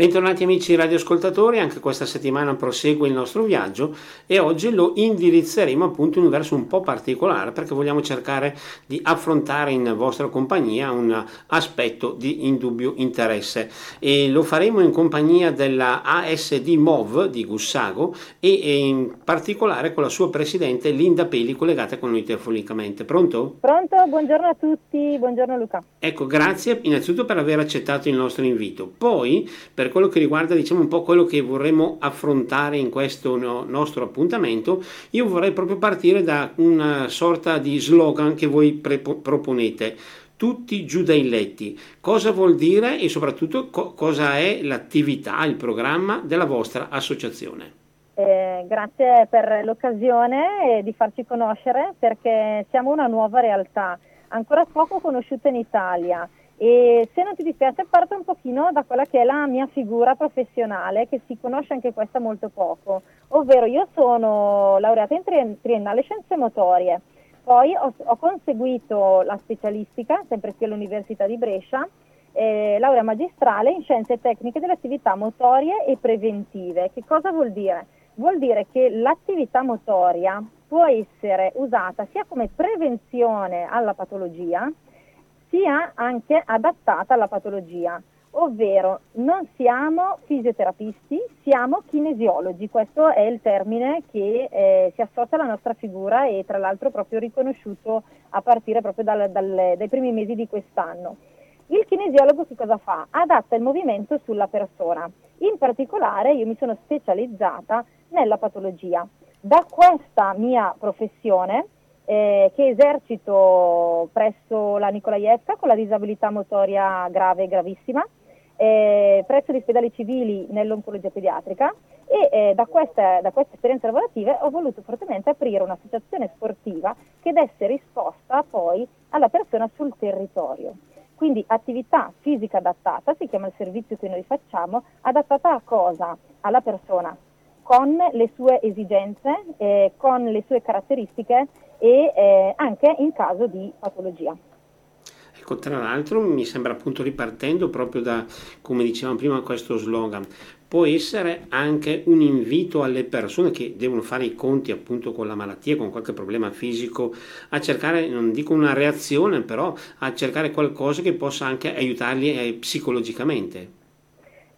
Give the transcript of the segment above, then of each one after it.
Bentornati amici radioascoltatori, anche questa settimana prosegue il nostro viaggio e oggi lo indirizzeremo appunto in un verso un po' particolare perché vogliamo cercare di affrontare in vostra compagnia un aspetto di indubbio interesse e lo faremo in compagnia della ASD MOV di Gussago e in particolare con la sua presidente Linda Peli collegata con noi telefonicamente. Pronto? Pronto, buongiorno a tutti, buongiorno Luca. Ecco, grazie innanzitutto per aver accettato il nostro invito. Poi per quello che riguarda diciamo un po' quello che vorremmo affrontare in questo no, nostro appuntamento, io vorrei proprio partire da una sorta di slogan che voi pre- proponete tutti giù dai letti. Cosa vuol dire e soprattutto co- cosa è l'attività, il programma della vostra associazione? Eh, grazie per l'occasione di farci conoscere perché siamo una nuova realtà, ancora poco conosciuta in Italia e se non ti dispiace parto un pochino da quella che è la mia figura professionale, che si conosce anche questa molto poco, ovvero io sono laureata in triennale scienze motorie, poi ho, ho conseguito la specialistica, sempre qui all'Università di Brescia, eh, laurea magistrale in scienze tecniche delle attività motorie e preventive. Che cosa vuol dire? Vuol dire che l'attività motoria può essere usata sia come prevenzione alla patologia, sia anche adattata alla patologia, ovvero non siamo fisioterapisti, siamo kinesiologi, questo è il termine che eh, si associa alla nostra figura e tra l'altro proprio riconosciuto a partire proprio dal, dal, dai primi mesi di quest'anno. Il kinesiologo che cosa fa? Adatta il movimento sulla persona. In particolare io mi sono specializzata nella patologia. Da questa mia professione eh, che esercito presso la Nicolaevska con la disabilità motoria grave e gravissima, eh, presso gli ospedali civili nell'oncologia pediatrica e eh, da, queste, da queste esperienze lavorative ho voluto fortemente aprire un'associazione sportiva che desse risposta poi alla persona sul territorio. Quindi attività fisica adattata, si chiama il servizio che noi facciamo, adattata a cosa? Alla persona, con le sue esigenze, eh, con le sue caratteristiche e eh, anche in caso di patologia. Ecco, tra l'altro mi sembra appunto ripartendo proprio da, come dicevamo prima, questo slogan, può essere anche un invito alle persone che devono fare i conti appunto con la malattia, con qualche problema fisico, a cercare, non dico una reazione, però a cercare qualcosa che possa anche aiutarli eh, psicologicamente.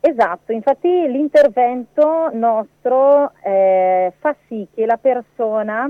Esatto, infatti l'intervento nostro eh, fa sì che la persona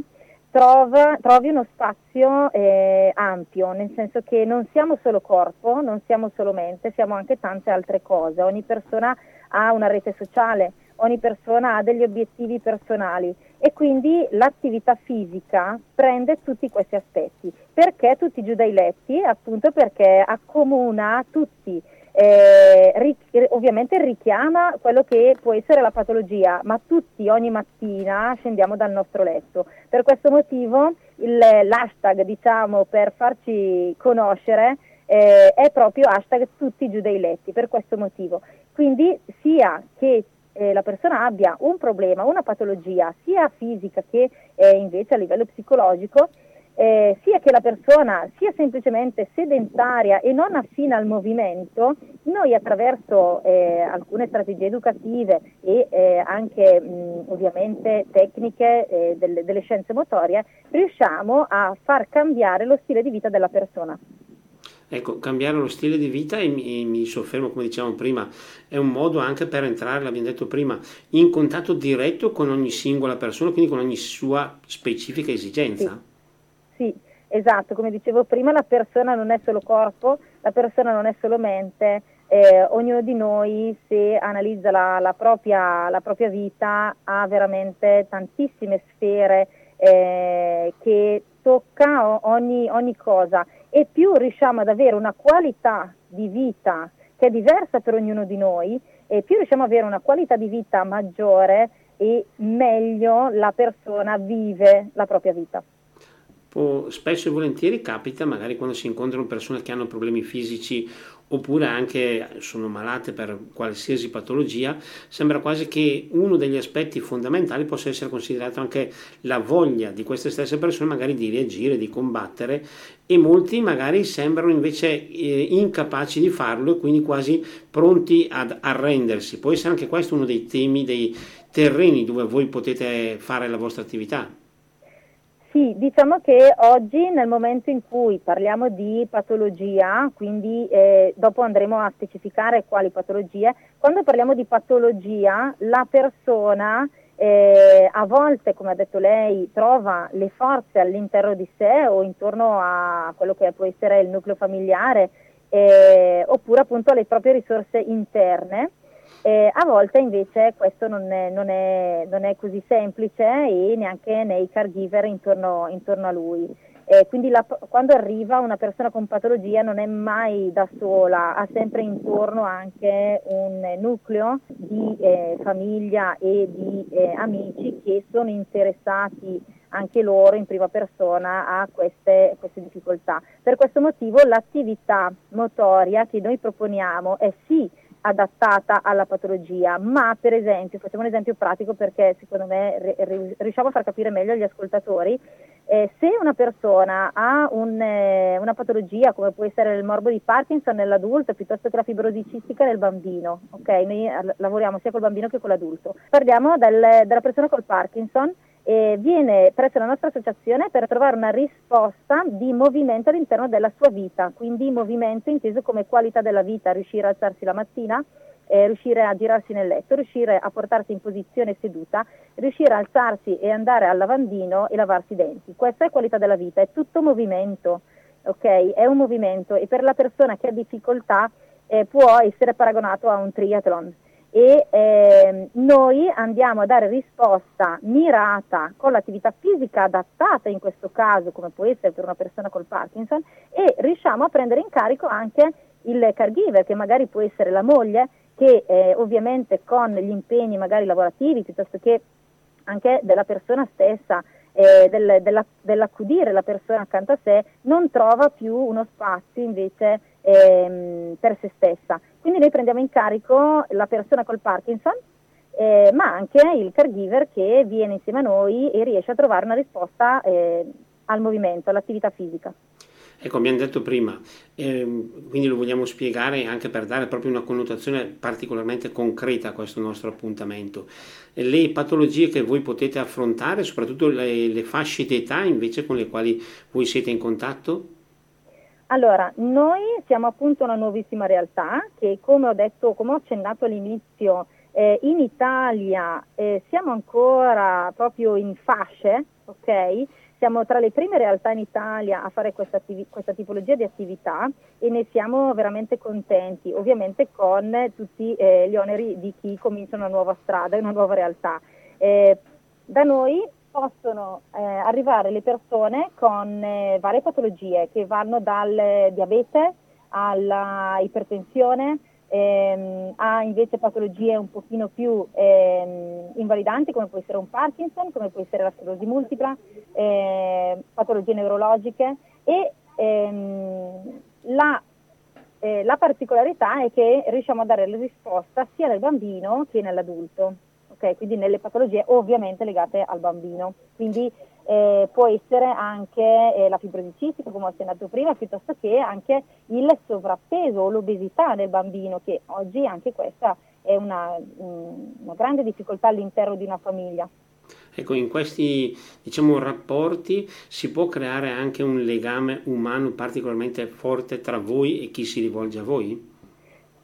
trova, trovi uno spazio eh, ampio, nel senso che non siamo solo corpo, non siamo solo mente, siamo anche tante altre cose. Ogni persona ha una rete sociale, ogni persona ha degli obiettivi personali e quindi l'attività fisica prende tutti questi aspetti. Perché tutti giù dai letti? Appunto perché accomuna tutti eh, ri- ovviamente richiama quello che può essere la patologia, ma tutti ogni mattina scendiamo dal nostro letto. Per questo motivo il, l'hashtag diciamo, per farci conoscere eh, è proprio hashtag tutti giù dai letti, per questo motivo. Quindi sia che eh, la persona abbia un problema, una patologia, sia fisica che eh, invece a livello psicologico, eh, sia che la persona sia semplicemente sedentaria e non affina al movimento, noi attraverso eh, alcune strategie educative e eh, anche mh, ovviamente tecniche eh, delle, delle scienze motorie riusciamo a far cambiare lo stile di vita della persona. Ecco, cambiare lo stile di vita e mi, mi, soffermo, come dicevamo prima, è un modo anche per entrare, l'abbiamo detto prima, in contatto diretto con ogni singola persona, quindi con ogni sua specifica esigenza. Sì. Sì, esatto, come dicevo prima, la persona non è solo corpo, la persona non è solo mente, eh, ognuno di noi se analizza la, la, propria, la, propria, vita ha veramente tantissime sfere eh, che tocca ogni, ogni cosa. E più riusciamo ad avere una qualità di vita che è diversa per ognuno di noi e più riusciamo ad avere una qualità di vita maggiore e meglio la persona vive la propria vita spesso e volentieri capita, magari quando si incontrano persone che hanno problemi fisici oppure anche sono malate per qualsiasi patologia, sembra quasi che uno degli aspetti fondamentali possa essere considerato anche la voglia di queste stesse persone magari di reagire, di combattere e molti magari sembrano invece eh, incapaci di farlo e quindi quasi pronti ad arrendersi. Può essere anche questo uno dei temi, dei terreni dove voi potete fare la vostra attività. Sì, diciamo che oggi nel momento in cui parliamo di patologia, quindi eh, dopo andremo a specificare quali patologie, quando parliamo di patologia la persona eh, a volte, come ha detto lei, trova le forze all'interno di sé o intorno a quello che può essere il nucleo familiare eh, oppure appunto alle proprie risorse interne eh, a volte invece questo non è, non, è, non è, così semplice e neanche nei caregiver intorno, intorno a lui. Eh, quindi la, quando arriva una persona con patologia non è mai da sola, ha sempre intorno anche un nucleo di eh, famiglia e di eh, amici che sono interessati anche loro in prima persona a queste, queste difficoltà. Per questo motivo l'attività motoria che noi proponiamo è sì adattata alla patologia, ma per esempio, facciamo un esempio pratico perché secondo me riusciamo a far capire meglio agli ascoltatori, eh, se una persona ha un, eh, una patologia come può essere il morbo di Parkinson nell'adulto piuttosto che la fibrosi cistica nel bambino, ok? Noi eh, lavoriamo sia col bambino che con l'adulto. Parliamo del, della persona col Parkinson e viene presso la nostra associazione per trovare una risposta di movimento all'interno della sua vita, quindi movimento inteso come qualità della vita, riuscire a alzarsi la mattina, eh, riuscire a girarsi nel letto, riuscire a portarsi in posizione seduta, riuscire a alzarsi e andare al lavandino e lavarsi i denti. Questa è qualità della vita, è tutto movimento, ok? È un movimento e per la persona che ha difficoltà eh, può essere paragonato a un triathlon e eh, noi andiamo a dare risposta mirata con l'attività fisica adattata in questo caso, come può essere per una persona col Parkinson, e riusciamo a prendere in carico anche il caregiver, che magari può essere la moglie, che eh, ovviamente con gli impegni magari lavorativi, piuttosto che anche della persona stessa, eh, del, della, dell'accudire la persona accanto a sé, non trova più uno spazio invece ehm, per se stessa. Quindi noi prendiamo in carico la persona col Parkinson, eh, ma anche il caregiver che viene insieme a noi e riesce a trovare una risposta eh, al movimento, all'attività fisica. Ecco, abbiamo detto prima, ehm, quindi lo vogliamo spiegare anche per dare proprio una connotazione particolarmente concreta a questo nostro appuntamento. Le patologie che voi potete affrontare, soprattutto le, le fasce d'età invece con le quali voi siete in contatto? Allora, noi siamo appunto una nuovissima realtà che come ho detto, come ho accennato all'inizio, eh, in Italia eh, siamo ancora proprio in fasce, ok? Siamo tra le prime realtà in Italia a fare questa, attivi- questa tipologia di attività e ne siamo veramente contenti, ovviamente con tutti eh, gli oneri di chi comincia una nuova strada, una nuova realtà. Eh, da noi possono eh, arrivare le persone con eh, varie patologie che vanno dal diabete alla ipertensione ehm, a invece patologie un pochino più ehm, invalidanti come può essere un Parkinson, come può essere la sclerosi multipla, eh, patologie neurologiche e ehm, la, eh, la particolarità è che riusciamo a dare la risposta sia nel bambino che nell'adulto ok? Quindi nelle patologie ovviamente legate al bambino. Quindi eh, può essere anche eh, la fibrosi cistica, come ho accennato prima, piuttosto che anche il sovrappeso o l'obesità nel bambino, che oggi anche questa è una, una grande difficoltà all'interno di una famiglia. Ecco, in questi diciamo, rapporti si può creare anche un legame umano particolarmente forte tra voi e chi si rivolge a voi?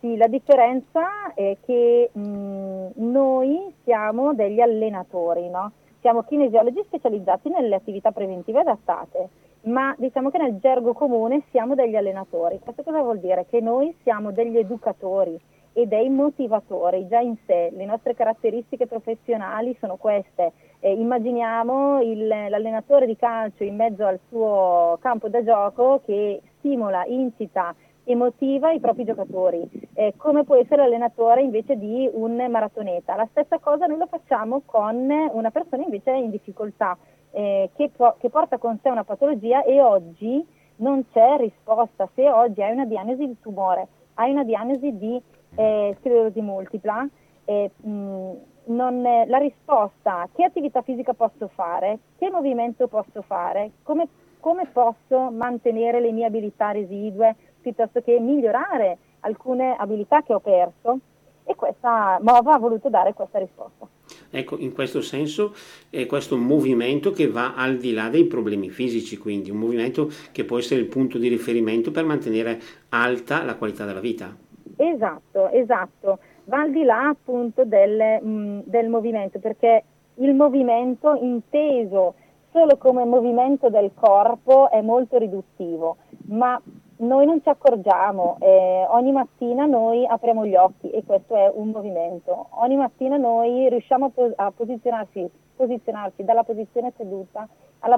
Sì, la differenza è che mh, noi siamo degli allenatori, no? siamo kinesiologi specializzati nelle attività preventive adattate, ma diciamo che nel gergo comune siamo degli allenatori. Questo cosa vuol dire? Che noi siamo degli educatori e dei motivatori già in sé. Le nostre caratteristiche professionali sono queste. Eh, immaginiamo il, l'allenatore di calcio in mezzo al suo campo da gioco che stimola, incita, e motiva i propri giocatori, eh, come può essere l'allenatore invece di un maratoneta. La stessa cosa noi lo facciamo con una persona invece in difficoltà, eh, che, po- che porta con sé una patologia e oggi non c'è risposta. Se oggi hai una diagnosi di tumore, hai una diagnosi di eh, sclerosi multipla, eh, mh, non, la risposta che attività fisica posso fare, che movimento posso fare, come, come posso mantenere le mie abilità residue piuttosto che migliorare alcune abilità che ho perso e questa MOVA ha voluto dare questa risposta. Ecco, in questo senso è questo un movimento che va al di là dei problemi fisici, quindi un movimento che può essere il punto di riferimento per mantenere alta la qualità della vita. Esatto, esatto, va al di là appunto del, mh, mm, del movimento, perché il movimento inteso solo come movimento del corpo è molto riduttivo, ma noi non ci accorgiamo, eh, ogni mattina noi apriamo gli occhi e questo è un movimento, ogni mattina noi riusciamo a, pos- a posizionarsi, posizionarci dalla posizione seduta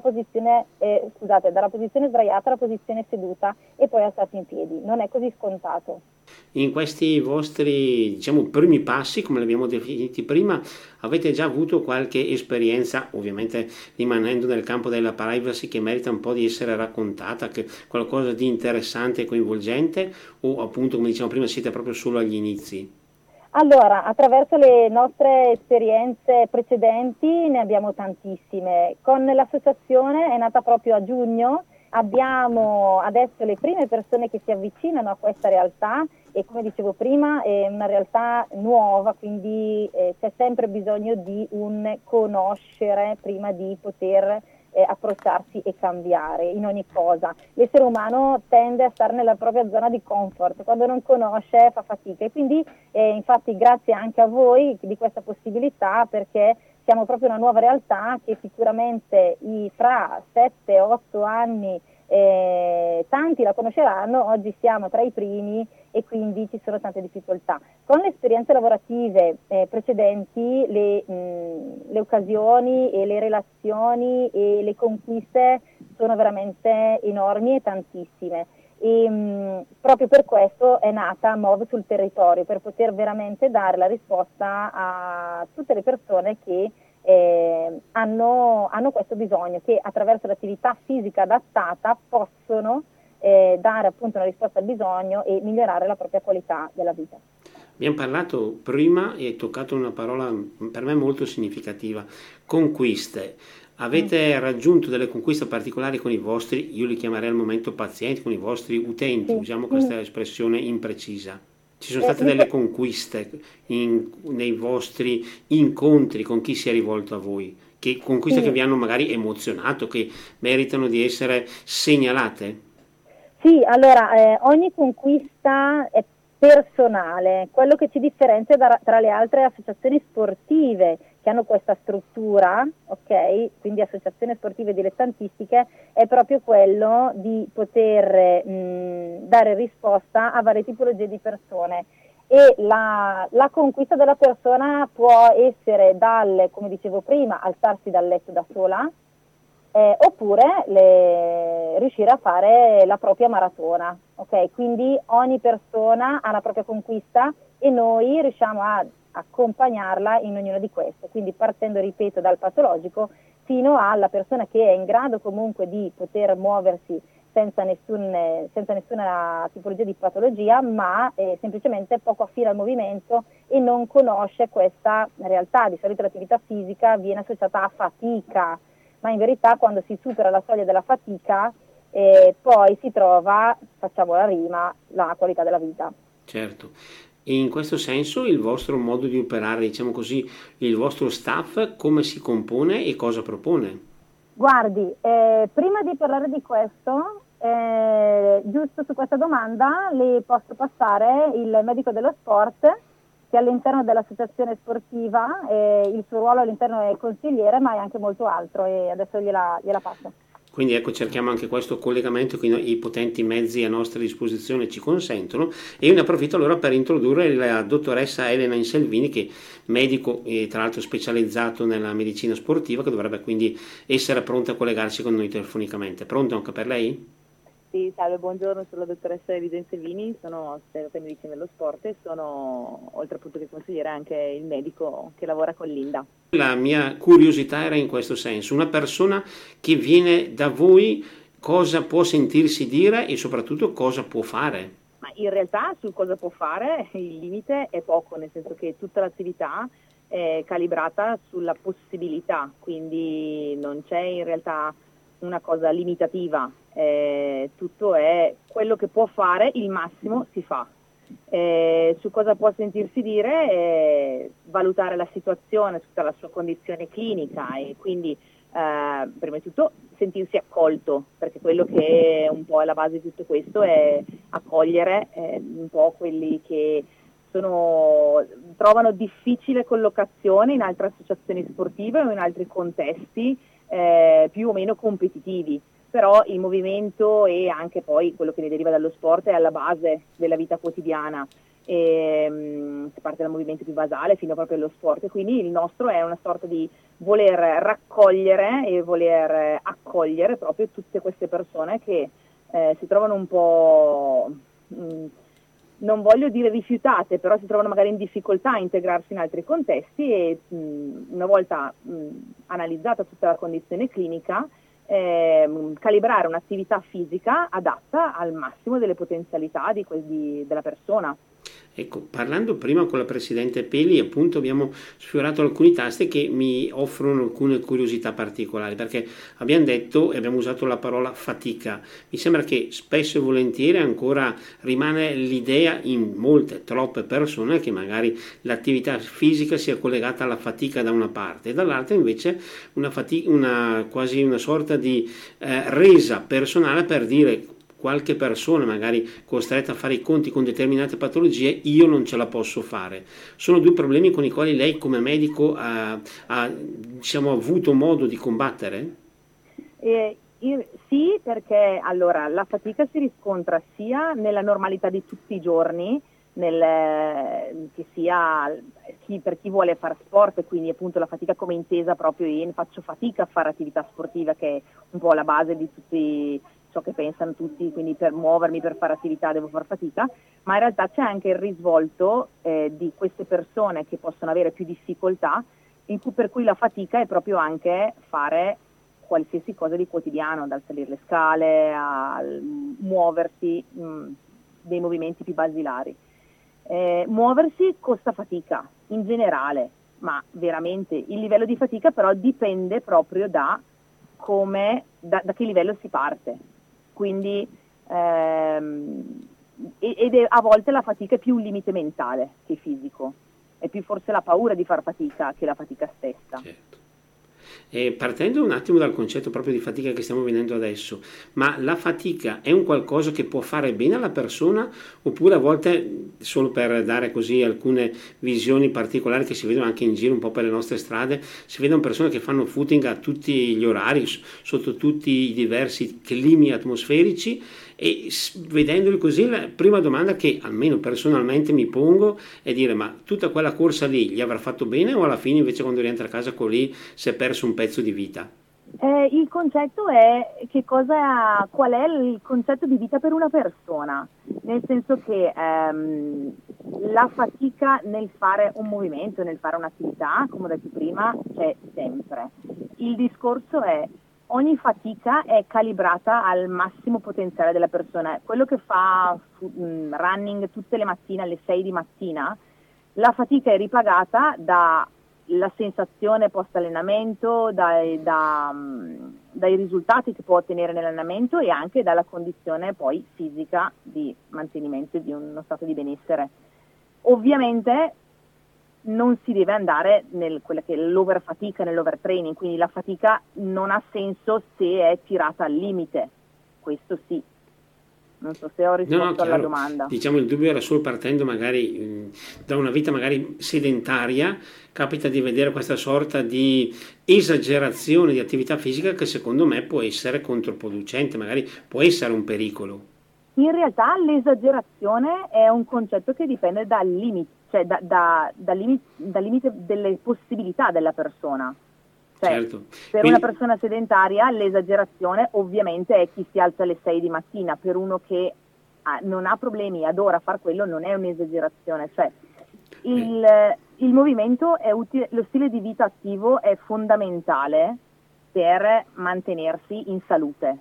posizione, eh, scusate, dalla posizione sdraiata alla posizione seduta e poi alzarsi in piedi, non è così scontato. In questi vostri diciamo, primi passi, come li abbiamo definiti prima, avete già avuto qualche esperienza, ovviamente rimanendo nel campo della privacy, che merita un po' di essere raccontata, qualcosa di interessante e coinvolgente, o appunto, come dicevamo prima, siete proprio solo agli inizi? Allora, attraverso le nostre esperienze precedenti ne abbiamo tantissime. Con l'associazione è nata proprio a giugno, abbiamo adesso le prime persone che si avvicinano a questa realtà e come dicevo prima è una realtà nuova, quindi eh, c'è sempre bisogno di un conoscere prima di poter eh, approcciarsi e cambiare in ogni cosa. L'essere umano tende a stare nella propria zona di comfort, quando non conosce fa fatica e quindi eh, infatti grazie anche a voi di questa possibilità perché siamo proprio una nuova realtà che sicuramente i, fra 7-8 anni eh, tanti la conosceranno, oggi siamo tra i primi e quindi ci sono tante difficoltà. Con le esperienze lavorative eh, precedenti, le, mh, le, occasioni e le relazioni e le conquiste sono veramente enormi e tantissime. E, mh, proprio per questo è nata MOV sul territorio, per poter veramente dare la risposta a tutte le persone che eh, hanno, hanno, questo bisogno, che attraverso l'attività fisica adattata possono eh, dare appunto una risposta al bisogno e migliorare la propria qualità della vita. Abbiamo parlato prima e toccato una parola per me molto significativa, conquiste. Avete mm. raggiunto delle conquiste particolari con i vostri, io li chiamerei al momento pazienti, con i vostri utenti, sì. usiamo questa mm. espressione imprecisa. Ci sono state delle conquiste in, nei vostri incontri con chi si è rivolto a voi, che, conquiste sì. che vi hanno magari emozionato, che meritano di essere segnalate? Sì, allora eh, ogni conquista è personale, quello che ci differenzia da, tra le altre associazioni sportive che hanno questa struttura, ok? Quindi associazioni sportive dilettantistiche, è proprio quello di poter mh, dare risposta a varie tipologie di persone. E la, la, conquista della persona può essere dal, come dicevo prima, alzarsi dal letto da sola, eh, oppure le, riuscire a fare la propria maratona. ok? Quindi ogni persona ha la propria conquista e noi riusciamo a accompagnarla in ognuna di queste, quindi partendo, ripeto, dal patologico fino alla persona che è in grado comunque di poter muoversi senza, nessun, senza nessuna tipologia di patologia, ma eh, semplicemente poco affina al movimento e non conosce questa realtà. Di solito l'attività fisica viene associata a fatica, ma in verità quando si supera la soglia della fatica eh, poi si trova, facciamo la rima, la qualità della vita. Certo. E in questo senso il vostro modo di operare, diciamo così, il vostro staff come si compone e cosa propone? Guardi, eh, prima di parlare di questo, eh, giusto su questa domanda le posso passare il medico dello sport che all'interno dell'associazione sportiva, eh, il suo ruolo all'interno è consigliere ma è anche molto altro e adesso gliela, gliela passo. Quindi ecco, cerchiamo anche questo collegamento che i potenti mezzi a nostra disposizione ci consentono e io ne approfitto allora per introdurre la dottoressa Elena Inselvini che è medico e tra l'altro specializzato nella medicina sportiva che dovrebbe quindi essere pronta a collegarsi con noi telefonicamente. Pronto anche per lei? Sì, salve, buongiorno, sono la dottoressa Elisa Vini, sono assistente di medicina dello sport e sono, oltre appunto che consigliere, anche il medico che lavora con Linda. La mia curiosità era in questo senso, una persona che viene da voi cosa può sentirsi dire e soprattutto cosa può fare? Ma in realtà su cosa può fare il limite è poco, nel senso che tutta l'attività è calibrata sulla possibilità, quindi non c'è in realtà una cosa limitativa, eh, tutto è quello che può fare, il massimo si fa. Eh, su cosa può sentirsi dire? Eh, valutare la situazione, tutta la sua condizione clinica e quindi eh, prima di tutto sentirsi accolto, perché quello che è un po' alla base di tutto questo è accogliere eh, un po' quelli che sono, trovano difficile collocazione in altre associazioni sportive o in altri contesti eh, più o meno competitivi. Però il movimento e anche poi quello che ne deriva dallo sport è alla base della vita quotidiana. E, um, si parte dal movimento più basale fino proprio allo sport, quindi il nostro è una sorta di voler raccogliere e voler accogliere proprio tutte queste persone che eh, si trovano un po', mm, non voglio dire rifiutate, però si trovano magari in difficoltà a integrarsi in altri contesti e mh, una volta mh, analizzata tutta la condizione clinica, eh, calibrare un'attività fisica adatta al massimo delle potenzialità di, di, della persona. Ecco, parlando prima con la Presidente Peli, appunto abbiamo sfiorato alcuni tasti che mi offrono alcune curiosità particolari, perché abbiamo detto e abbiamo usato la parola fatica. Mi sembra che spesso e volentieri ancora rimane l'idea in molte, troppe persone che magari l'attività fisica sia collegata alla fatica da una parte e dall'altra invece una fatica, una, quasi una sorta di eh, resa personale per dire qualche persona magari costretta a fare i conti con determinate patologie, io non ce la posso fare. Sono due problemi con i quali lei come medico ha, ha diciamo, avuto modo di combattere? Eh, io, sì, perché allora, la fatica si riscontra sia nella normalità di tutti i giorni, nel, che sia chi, per chi vuole fare sport quindi appunto la fatica come intesa proprio in faccio fatica a fare attività sportiva che è un po' la base di tutti ciò che pensano tutti, quindi per muovermi, per fare attività devo far fatica, ma in realtà c'è anche il risvolto eh, di queste persone che possono avere più difficoltà, cui, per cui la fatica è proprio anche fare qualsiasi cosa di quotidiano, dal salire le scale a muoversi, mh, mm, dei movimenti più basilari. Eh, muoversi costa fatica in generale, ma veramente il livello di fatica però dipende proprio da come, da, da che livello si parte quindi ehm, ed è, a volte la fatica è più un limite mentale che fisico, è più forse la paura di far fatica che la fatica stessa. Certo. E partendo un attimo dal concetto proprio di fatica che stiamo vedendo adesso, ma la fatica è un qualcosa che può fare bene alla persona oppure a volte, solo per dare così alcune visioni particolari che si vedono anche in giro un po' per le nostre strade, si vedono persone che fanno footing a tutti gli orari, sotto tutti i diversi climi atmosferici e vedendoli così, la prima domanda che almeno personalmente mi pongo è dire: ma tutta quella corsa lì gli avrà fatto bene o alla fine invece quando rientra a casa con lì si è perso un pezzo di vita? Eh, il concetto è che cosa, qual è il concetto di vita per una persona, nel senso che ehm, la fatica nel fare un movimento, nel fare un'attività, come ho detto prima, c'è sempre. Il discorso è ogni fatica è calibrata al massimo potenziale della persona. Quello che fa um, running tutte le mattine alle 6 di mattina, la fatica è ripagata dalla sensazione post allenamento, dai, da, um, dai risultati che può ottenere nell'allenamento e anche dalla condizione poi fisica di mantenimento di uno stato di benessere. Ovviamente non si deve andare nel quella che è l'overfatica, nell'overtraining, quindi la fatica non ha senso se è tirata al limite, questo sì. Non so se ho risposto no, no, alla domanda. Diciamo il dubbio era solo partendo magari mh, da una vita magari sedentaria, capita di vedere questa sorta di esagerazione di attività fisica che secondo me può essere controproducente, magari può essere un pericolo. In realtà l'esagerazione è un concetto che dipende dal limite cioè da, da, dal, limite, dal, limite, delle possibilità della persona. Cioè, certo. Per Quindi... una persona sedentaria l'esagerazione ovviamente è chi si alza alle 6 di mattina, per uno che ha, non ha problemi, adora far quello, non è un'esagerazione. Cioè, il, eh. il movimento è utile, lo stile di vita attivo è fondamentale per mantenersi in salute.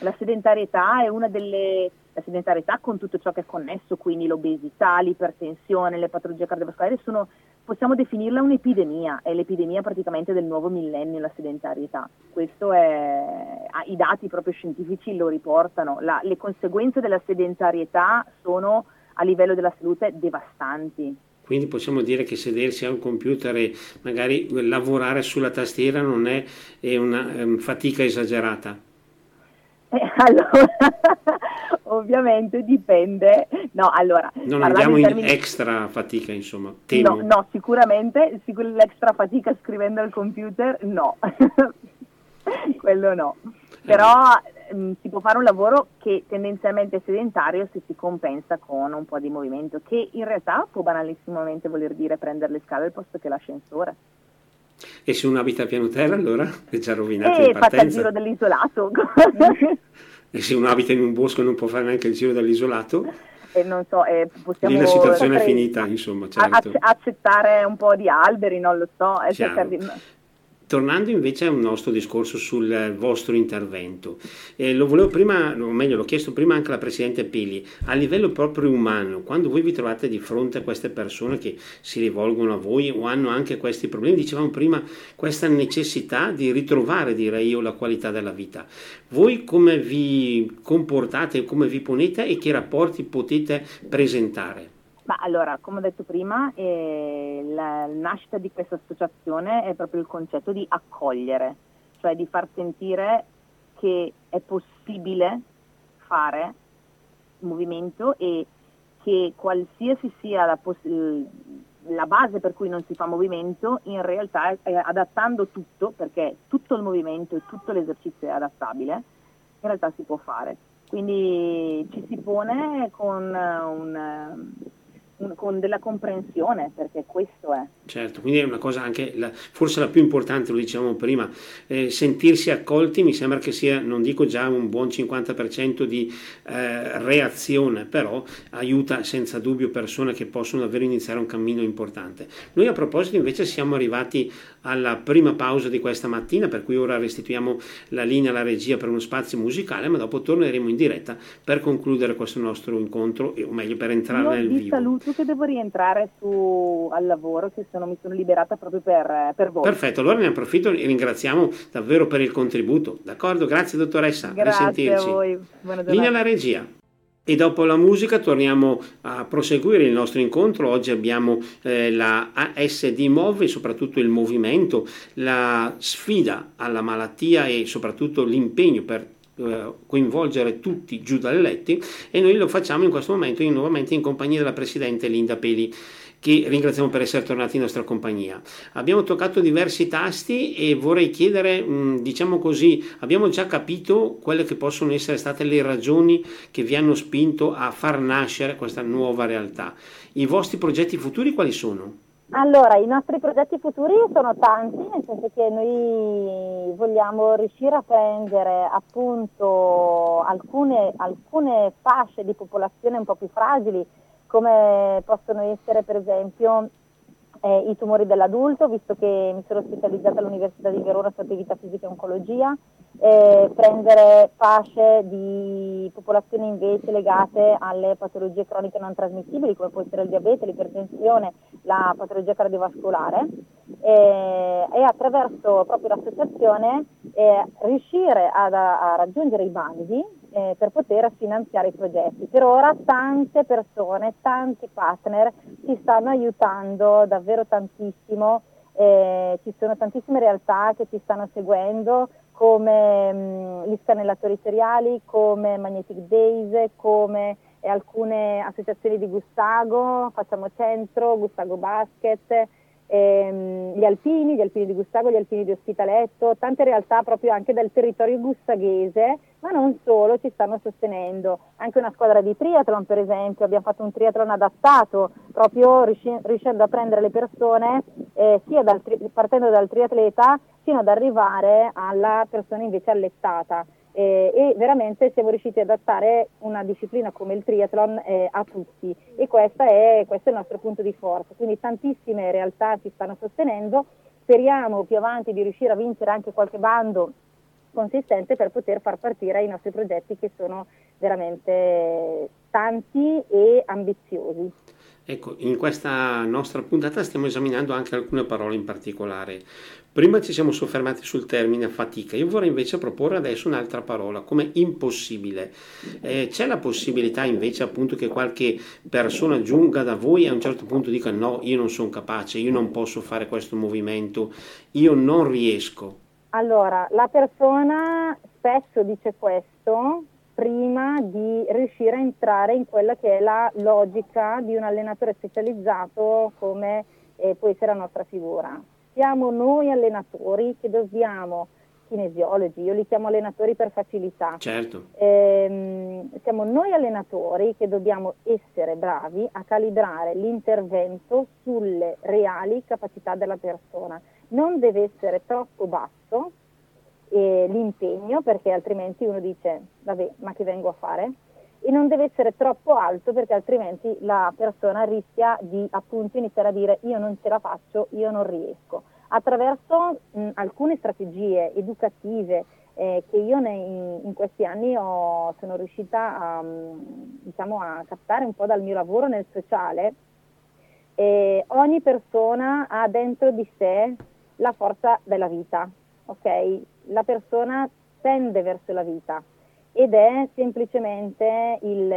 La sedentarietà è una delle La sedentarietà con tutto ciò che è connesso, quindi l'obesità, l'ipertensione, le patologie cardiovascolari, sono, possiamo definirla un'epidemia, è l'epidemia praticamente del nuovo millennio, la sedentarietà. Questo è, i dati proprio scientifici lo riportano, la, le conseguenze della sedentarietà sono a livello della salute devastanti. Quindi possiamo dire che sedersi a un computer e magari lavorare sulla tastiera non è, è una è fatica esagerata. Eh, allora, ovviamente dipende. No, allora, non andiamo in, termini... extra fatica, insomma. Temo. No, no, sicuramente sicur- l'extra fatica scrivendo al computer, no. Quello no. Però mh, mm, si può fare un lavoro che tendenzialmente è sedentario se si compensa con un po' di movimento, che in realtà può banalissimamente voler dire prendere le scale al posto che l'ascensore. E se uno abita a piano terra allora è già rovinato e in partenza. il giro dell'isolato. e se uno abita in un bosco non può fare neanche il giro dell'isolato? E non so, eh, possiamo... Lì la situazione è finita, insomma, certo. accettare un po' di alberi, non lo so, e cercare di Tornando invece a un nostro discorso sul vostro intervento, eh, lo volevo prima, o meglio l'ho chiesto prima anche alla Presidente Pili, a livello proprio umano, quando voi vi trovate di fronte a queste persone che si rivolgono a voi o hanno anche questi problemi, dicevamo prima questa necessità di ritrovare, direi io, la qualità della vita, voi come vi comportate, come vi ponete e che rapporti potete presentare? Ma allora, come ho detto prima, eh, la nascita di questa associazione è proprio il concetto di accogliere, cioè di far sentire che è possibile fare movimento e che qualsiasi sia la, poss- la base per cui non si fa movimento, in realtà è adattando tutto, perché tutto il movimento e tutto l'esercizio è adattabile, in realtà si può fare. Quindi ci si pone con un con della comprensione, perché questo è. Certo, quindi è una cosa anche, la, forse la più importante, lo dicevamo prima, eh, sentirsi accolti mi sembra che sia, non dico già un buon 50% di eh, reazione, però aiuta senza dubbio persone che possono davvero iniziare un cammino importante. Noi a proposito invece siamo arrivati alla prima pausa di questa mattina, per cui ora restituiamo la linea alla regia per uno spazio musicale, ma dopo torneremo in diretta per concludere questo nostro incontro, o meglio per entrare Io nel vi vivo. saluto che devo rientrare su, al lavoro, che sono, mi sono liberata proprio per, per, voi. Perfetto, allora ne approfitto e ringraziamo davvero per il contributo. D'accordo, grazie dottoressa, grazie a voi. Linea alla regia. E dopo la musica torniamo a proseguire il nostro incontro. Oggi abbiamo eh, la ASD Move, soprattutto il movimento, la sfida alla malattia e soprattutto l'impegno per eh, coinvolgere tutti giù dalle letti e noi lo facciamo in questo momento in, nuovamente in compagnia della Presidente Linda Peli che ringraziamo per essere tornati in nostra compagnia. Abbiamo toccato diversi tasti e vorrei chiedere, mm, diciamo così, abbiamo già capito quelle che possono essere state le ragioni che vi hanno spinto a far nascere questa nuova realtà. I vostri progetti futuri quali sono? Allora, i nostri progetti futuri sono tanti, nel senso che noi vogliamo riuscire a prendere appunto alcune, alcune fasce di popolazione un po' più fragili come possono essere per esempio eh, i tumori dell'adulto, visto che mi sono specializzata all'Università di Verona su attività fisica e oncologia, eh, prendere fasce di popolazioni invece legate alle patologie croniche non trasmissibili, come può essere il diabete, l'ipertensione, la patologia cardiovascolare, eh, e attraverso proprio l'associazione eh, riuscire ad, a raggiungere i bandi eh, per poter finanziare i progetti. Per ora tante persone, tanti partner ci stanno aiutando davvero tantissimo, eh, ci sono tantissime realtà che ci stanno seguendo come mh, mm, gli scanellatori seriali, come Magnetic Days, come eh, alcune associazioni di Gustago, Facciamo Centro, Gustago Basket, ehm, gli alpini, gli alpini di Gustago, gli alpini di Ospitaletto, tante realtà proprio anche del territorio gustaghese, ma non solo, ci stanno sostenendo. Anche una squadra di triathlon, per esempio, abbiamo fatto un triathlon adattato, proprio riuscendo a prendere le persone eh, sia dal, partendo dal triatleta fino ad arrivare alla persona invece allettata eh, e veramente siamo riusciti ad adattare una disciplina come il triathlon eh, a tutti e è, questo è il nostro punto di forza. Quindi tantissime realtà ci stanno sostenendo, speriamo più avanti di riuscire a vincere anche qualche bando consistente per poter far partire i nostri progetti che sono veramente tanti e ambiziosi. Ecco, in questa nostra puntata stiamo esaminando anche alcune parole in particolare. Prima ci siamo soffermati sul termine fatica, io vorrei invece proporre adesso un'altra parola, come impossibile. Eh, c'è la possibilità invece appunto che qualche persona giunga da voi e a un certo punto dica no, io non sono capace, io non posso fare questo movimento, io non riesco. Allora, la persona spesso dice questo prima di riuscire a entrare in quella che è la logica di un allenatore specializzato come eh, può essere la nostra figura. Siamo noi allenatori che dobbiamo, kinesiologi, io li chiamo allenatori per facilità, certo. ehm, siamo noi allenatori che dobbiamo essere bravi a calibrare l'intervento sulle reali capacità della persona. Non deve essere troppo basso, eh, l'impegno perché altrimenti uno dice vabbè ma che vengo a fare e non deve essere troppo alto perché altrimenti la persona rischia di appunto iniziare a dire io non ce la faccio, io non riesco. Attraverso mh, alcune strategie educative eh, che io nei, in questi anni ho, sono riuscita a, diciamo, a captare un po' dal mio lavoro nel sociale, eh, ogni persona ha dentro di sé la forza della vita, ok? La persona tende verso la vita ed è semplicemente il,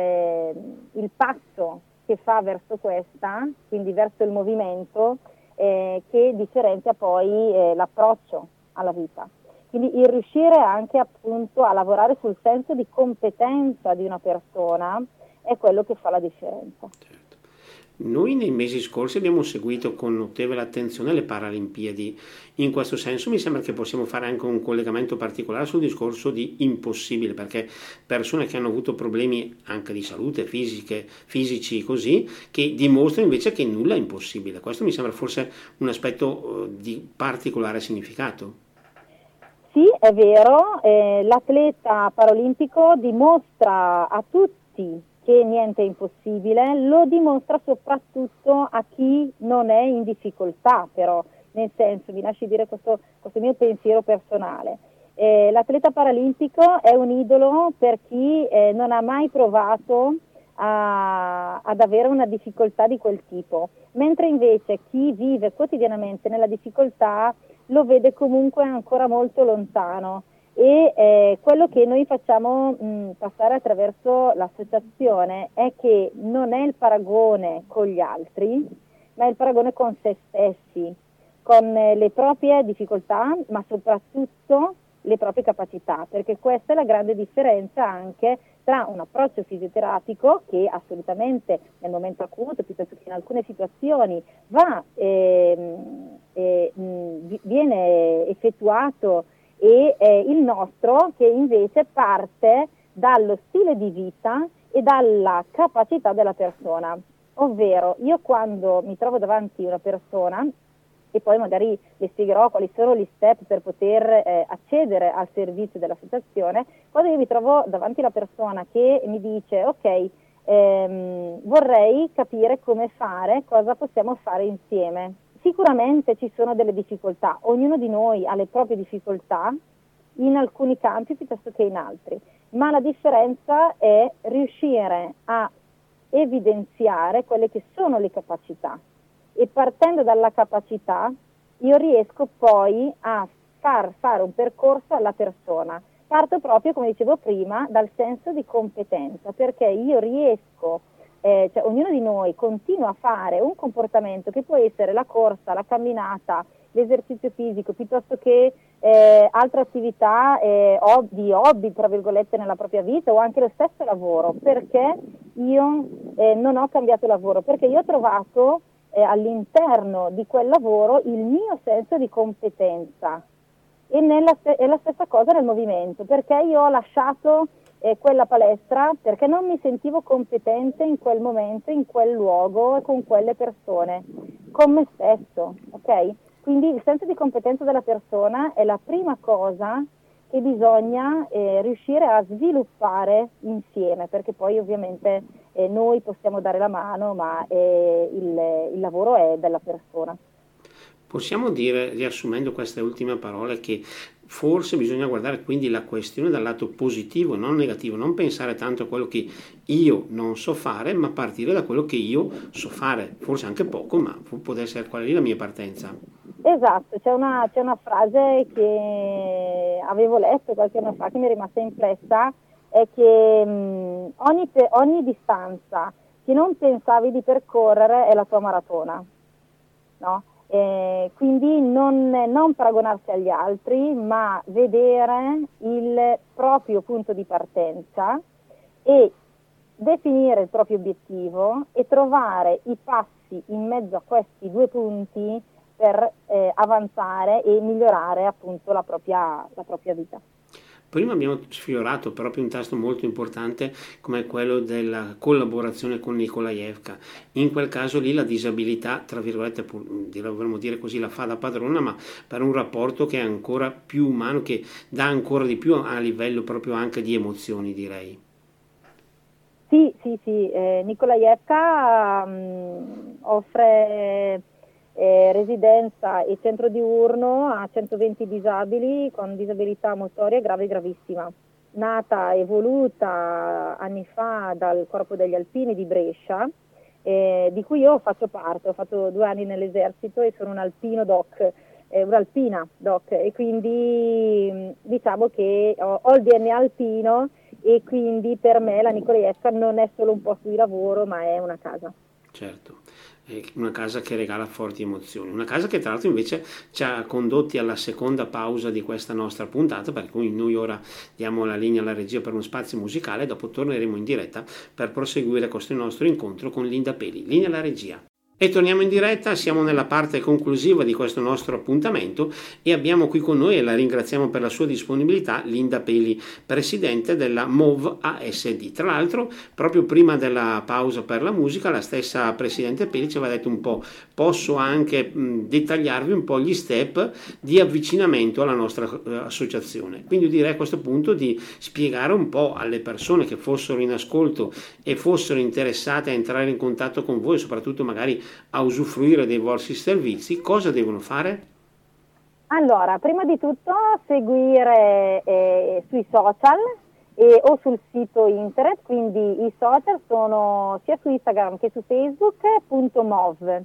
il passo che fa verso questa, quindi verso il movimento, eh, che differenzia poi eh, l'approccio alla vita. Quindi il riuscire anche appunto a lavorare sul senso di competenza di una persona è quello che fa la differenza. Noi nei mesi scorsi abbiamo seguito con notevole attenzione le Paralimpiadi. In questo senso mi sembra che possiamo fare anche un collegamento particolare sul discorso di impossibile, perché persone che hanno avuto problemi anche di salute, fisiche, fisici così, che dimostrano invece che nulla è impossibile. Questo mi sembra forse un aspetto eh, di particolare significato. Sì, è vero, eh, l'atleta paralimpico dimostra a tutti che niente è impossibile, lo dimostra soprattutto a chi non è in difficoltà, però, nel senso, vi lascio dire questo, questo mio pensiero personale. Eh, l'atleta paralimpico è un idolo per chi eh, non ha mai provato a, ad avere una difficoltà di quel tipo, mentre invece chi vive quotidianamente nella difficoltà lo vede comunque ancora molto lontano e eh, quello che noi facciamo mh, passare attraverso l'associazione è che non è il paragone con gli altri, ma è il paragone con se stessi, con eh, le proprie difficoltà, ma soprattutto le proprie capacità, perché questa è la grande differenza anche tra un approccio fisioterapico che assolutamente nel momento acuto, piuttosto che in alcune situazioni, va, eh, eh, viene effettuato e eh, il nostro che invece parte dallo stile di vita e dalla capacità della persona. Ovvero, io quando mi trovo davanti a una persona, e poi magari le spiegherò quali sono gli step per poter eh, accedere al servizio dell'associazione, quando io mi trovo davanti alla persona che mi dice ok, ehm, vorrei capire come fare, cosa possiamo fare insieme. Sicuramente ci sono delle difficoltà, ognuno di noi ha le proprie difficoltà in alcuni campi piuttosto che in altri, ma la differenza è riuscire a evidenziare quelle che sono le capacità. E partendo dalla capacità io riesco poi a far fare un percorso alla persona. Parto proprio, come dicevo prima, dal senso di competenza, perché io riesco eh, cioè ognuno di noi continua a fare un comportamento che può essere la corsa, la camminata, l'esercizio fisico, piuttosto che eh, altre attività eh, di hobby, tra virgolette, nella propria vita o anche lo stesso lavoro, perché io eh, non ho cambiato lavoro, perché io ho trovato eh, all'interno di quel lavoro il mio senso di competenza. E nella, è la stessa cosa nel movimento, perché io ho lasciato quella palestra perché non mi sentivo competente in quel momento, in quel luogo e con quelle persone, con me stesso, ok? Quindi il senso di competenza della persona è la prima cosa che bisogna eh, riuscire a sviluppare insieme, perché poi ovviamente eh, noi possiamo dare la mano, ma eh, il, il lavoro è della persona. Possiamo dire, riassumendo queste ultime parole, che forse bisogna guardare quindi la questione dal lato positivo, non negativo, non pensare tanto a quello che io non so fare, ma partire da quello che io so fare, forse anche poco, ma può essere quella lì la mia partenza. Esatto, c'è una, c'è una frase che avevo letto qualche anno fa che mi è rimasta impressa, è che mh, ogni, ogni distanza che non pensavi di percorrere è la tua maratona. No? Eh, quindi non, non, paragonarsi agli altri, ma vedere il proprio punto di partenza e definire il proprio obiettivo e trovare i passi in mezzo a questi due punti per eh, avanzare e migliorare appunto la propria, la propria vita. Prima abbiamo sfiorato proprio un tasto molto importante come quello della collaborazione con Nikolaevka. In quel caso lì la disabilità, tra virgolette, dovremmo dire così, la fa da padrona, ma per un rapporto che è ancora più umano, che dà ancora di più a livello proprio anche di emozioni, direi. Sì, sì, sì, eh, Nikolaevka um, offre eh, residenza e centro diurno a 120 disabili con disabilità motoria grave e gravissima. Nata e voluta anni fa dal Corpo degli Alpini di Brescia, eh, di cui io faccio parte, ho fatto due anni nell'esercito e sono un alpino doc, eh, un'alpina doc e quindi diciamo che ho, ho il DNA alpino e quindi per me la Nicoliesca non è solo un posto di lavoro ma è una casa. Certo una casa che regala forti emozioni, una casa che tra l'altro invece ci ha condotti alla seconda pausa di questa nostra puntata, per cui noi ora diamo la linea alla regia per uno spazio musicale dopo torneremo in diretta per proseguire questo nostro incontro con Linda Peli. Linea alla regia. E torniamo in diretta, siamo nella parte conclusiva di questo nostro appuntamento e abbiamo qui con noi, e la ringraziamo per la sua disponibilità, Linda Peli, presidente della MOV ASD. Tra l'altro, proprio prima della pausa per la musica, la stessa presidente Peli ci aveva detto un po', posso anche mh, dettagliarvi un po' gli step di avvicinamento alla nostra uh, associazione. Quindi direi a questo punto di spiegare un po' alle persone che fossero in ascolto e fossero interessate a entrare in contatto con voi, soprattutto magari a usufruire dei vostri servizi, cosa devono fare? Allora, prima di tutto seguire eh, sui social eh, o sul sito internet, quindi i social sono sia su Instagram che su Facebook.mov.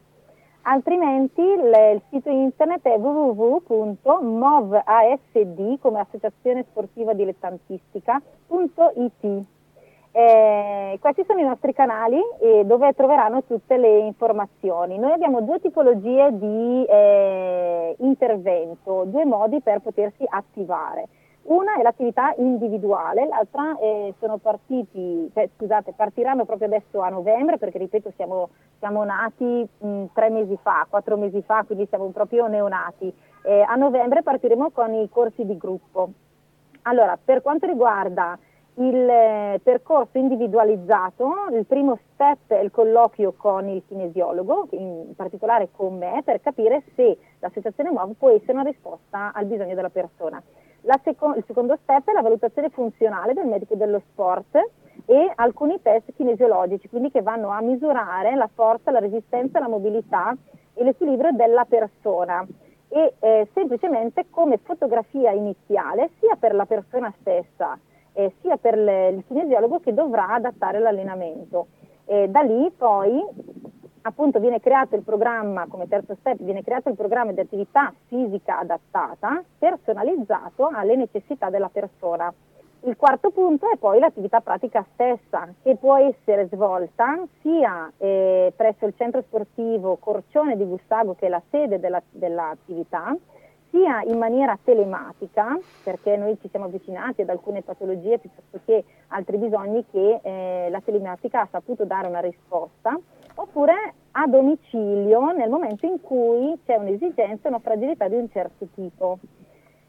Altrimenti il, il sito internet è www.movasd come associazione sportiva dilettantistica.it. Eh, questi sono i nostri canali eh, dove troveranno tutte le informazioni. Noi abbiamo due tipologie di eh, intervento, due modi per potersi attivare. Una è l'attività individuale, l'altra eh, sono partiti, cioè, scusate, partiranno proprio adesso a novembre perché ripeto siamo, siamo nati mh, tre mesi fa, quattro mesi fa, quindi siamo proprio neonati. Eh, a novembre partiremo con i corsi di gruppo. Allora, per quanto riguarda il eh, percorso individualizzato, il primo step è il colloquio con il kinesiologo, in particolare con me, per capire se l'associazione MOV può essere una risposta al bisogno della persona. Seco- il secondo step è la valutazione funzionale del medico dello sport e alcuni test kinesiologici, quindi che vanno a misurare la forza, la resistenza, la mobilità e l'equilibrio della persona e eh, semplicemente come fotografia iniziale sia per la persona stessa eh, sia per le, il kinesiologo che dovrà adattare l'allenamento. E da lì poi appunto viene creato il programma, come terzo step, viene creato il programma di attività fisica adattata, personalizzato alle necessità della persona. Il quarto punto è poi l'attività pratica stessa, che può essere svolta sia eh, presso il centro sportivo Corcione di Gustago, che è la sede della, dell'attività, sia in maniera telematica, perché noi ci siamo avvicinati ad alcune patologie piuttosto che altri bisogni che eh, la telematica ha saputo dare una risposta, oppure a domicilio nel momento in cui c'è un'esigenza, una fragilità di un certo tipo.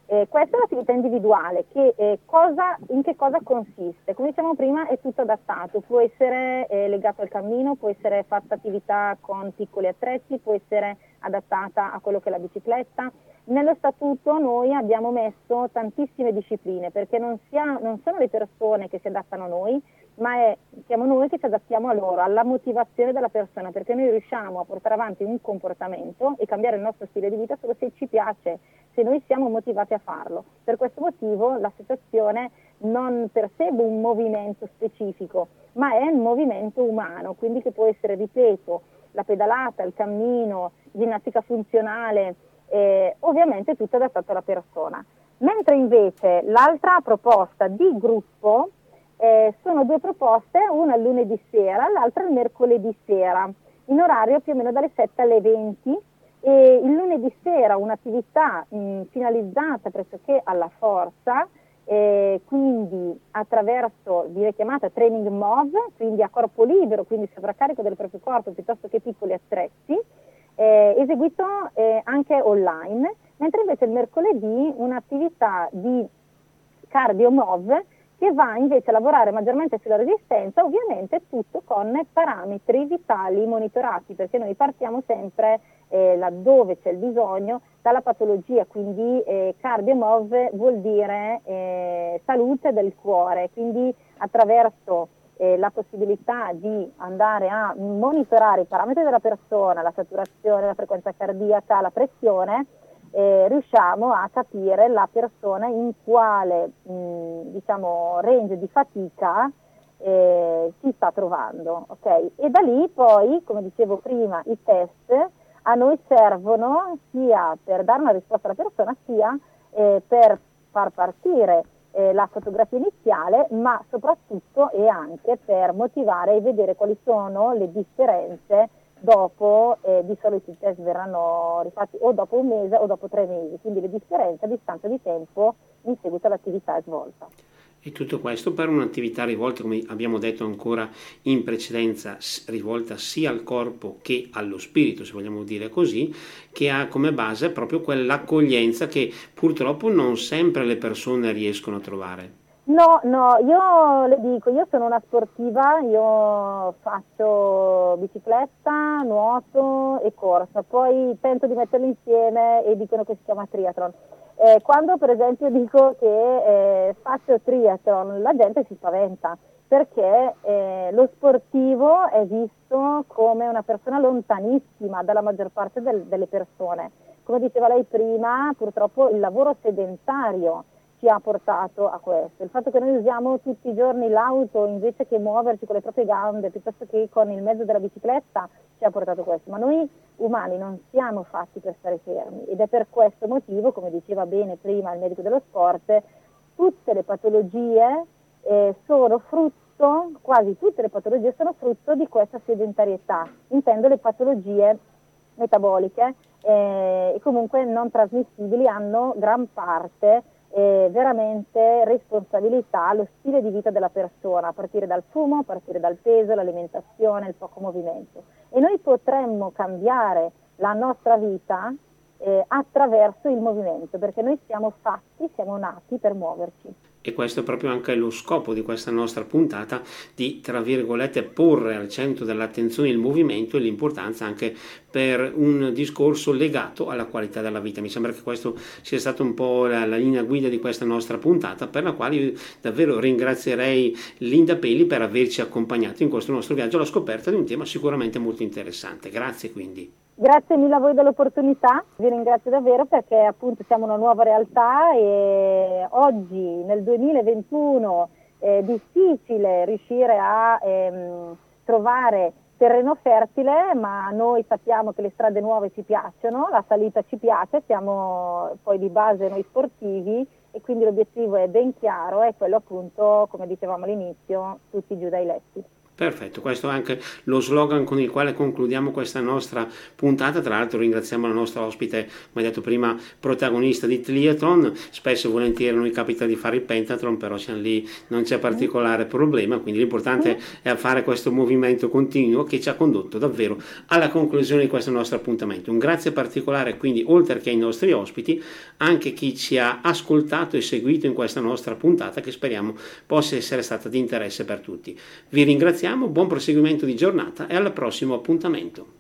Eh, questa è l'attività individuale, che, eh, cosa, in che cosa consiste? Come dicevamo prima è tutto adattato, può essere eh, legato al cammino, può essere fatta attività con piccoli attrezzi, può essere adattata a quello che è la bicicletta, nello statuto noi abbiamo messo tantissime discipline perché non, sia, non, sono le persone che si adattano a noi, ma è, siamo noi che ci adattiamo a loro, alla motivazione della persona, perché noi riusciamo a portare avanti un comportamento e cambiare il nostro stile di vita solo se ci piace se noi siamo motivati a farlo. Per questo motivo l'associazione non persegue un movimento specifico, ma è un movimento umano, quindi che può essere, ripeto, la pedalata, il cammino, ginnastica funzionale, eh, ovviamente tutto adattato alla persona. Mentre invece l'altra proposta di gruppo eh, sono due proposte, una il lunedì sera, l'altra il mercoledì sera, in orario più o meno dalle 7 alle 20 e il lunedì sera un'attività mh, finalizzata pressoché alla forza, eh, quindi attraverso, viene chiamata training MOV, quindi a corpo libero, quindi sovraccarico del proprio corpo piuttosto che piccoli attrezzi, eh, eseguito eh, anche online, mentre invece il mercoledì un'attività di cardio MOV che va invece a lavorare maggiormente sulla resistenza, ovviamente tutto con parametri vitali monitorati, perché noi partiamo sempre eh, laddove c'è il bisogno dalla patologia, quindi eh, cardiomov vuol dire eh, salute del cuore, quindi attraverso eh, la possibilità di andare a monitorare i parametri della persona, la saturazione, la frequenza cardiaca, la pressione, eh, riusciamo a capire la persona in quale mh, diciamo, range di fatica eh, si sta trovando. Okay? E da lì poi, come dicevo prima, i test a noi servono sia per dare una risposta alla persona, sia eh, per far partire eh, la fotografia iniziale, ma soprattutto e anche per motivare e vedere quali sono le differenze dopo eh, di solito i test verranno rifatti o dopo un mese o dopo tre mesi, quindi le differenze a distanza di tempo in seguito all'attività svolta. E tutto questo per un'attività rivolta, come abbiamo detto ancora in precedenza, rivolta sia al corpo che allo spirito, se vogliamo dire così, che ha come base proprio quell'accoglienza che purtroppo non sempre le persone riescono a trovare. No, no, io le dico, io sono una sportiva, io faccio bicicletta, nuoto e corsa, poi tento di metterli insieme e dicono che si chiama triathlon. Eh, quando per esempio dico che eh, faccio triathlon, la gente si spaventa perché eh, lo sportivo è visto come una persona lontanissima dalla maggior parte del, delle persone. Come diceva lei prima, purtroppo il lavoro sedentario ci ha portato a questo. Il fatto che noi usiamo tutti i giorni l'auto invece che muoverci con le proprie gambe piuttosto che con il mezzo della bicicletta ci ha portato a questo. Ma noi umani non siamo fatti per stare fermi ed è per questo motivo, come diceva bene prima il medico dello sport, tutte le patologie eh, sono frutto, quasi tutte le patologie sono frutto di questa sedentarietà. Intendo le patologie metaboliche eh, e comunque non trasmissibili hanno gran parte eh, veramente responsabilità lo stile di vita della persona, a partire dal fumo, a partire dal peso, l'alimentazione, il poco movimento. E noi potremmo cambiare la nostra vita eh, attraverso il movimento, perché noi siamo fatti, siamo nati per muoverci e questo è proprio anche lo scopo di questa nostra puntata di tra virgolette porre al centro dell'attenzione il movimento e l'importanza anche per un discorso legato alla qualità della vita. Mi sembra che questo sia stata un po' la, la linea guida di questa nostra puntata per la quale io davvero ringrazierei Linda Peli per averci accompagnato in questo nostro viaggio alla scoperta di un tema sicuramente molto interessante. Grazie quindi Grazie mille a voi dell'opportunità, vi ringrazio davvero perché appunto siamo una nuova realtà e oggi nel 2021 è difficile riuscire a ehm, trovare terreno fertile, ma noi sappiamo che le strade nuove ci piacciono, la salita ci piace, siamo poi di base noi sportivi e quindi l'obiettivo è ben chiaro, è quello appunto, come dicevamo all'inizio, tutti giù dai letti. Perfetto, questo è anche lo slogan con il quale concludiamo questa nostra puntata. Tra l'altro ringraziamo la nostra ospite, come detto prima, protagonista di Triathlon. Spesso e volentieri noi capita di fare il pentathlon, però siamo lì, non c'è particolare problema, quindi l'importante è fare questo movimento continuo che ci ha condotto davvero alla conclusione di questo nostro appuntamento. Un grazie particolare quindi, oltre che ai nostri ospiti, anche chi ci ha ascoltato e seguito in questa nostra puntata che speriamo possa essere stata di interesse per tutti. Vi ringraziamo buon proseguimento di giornata e al prossimo appuntamento.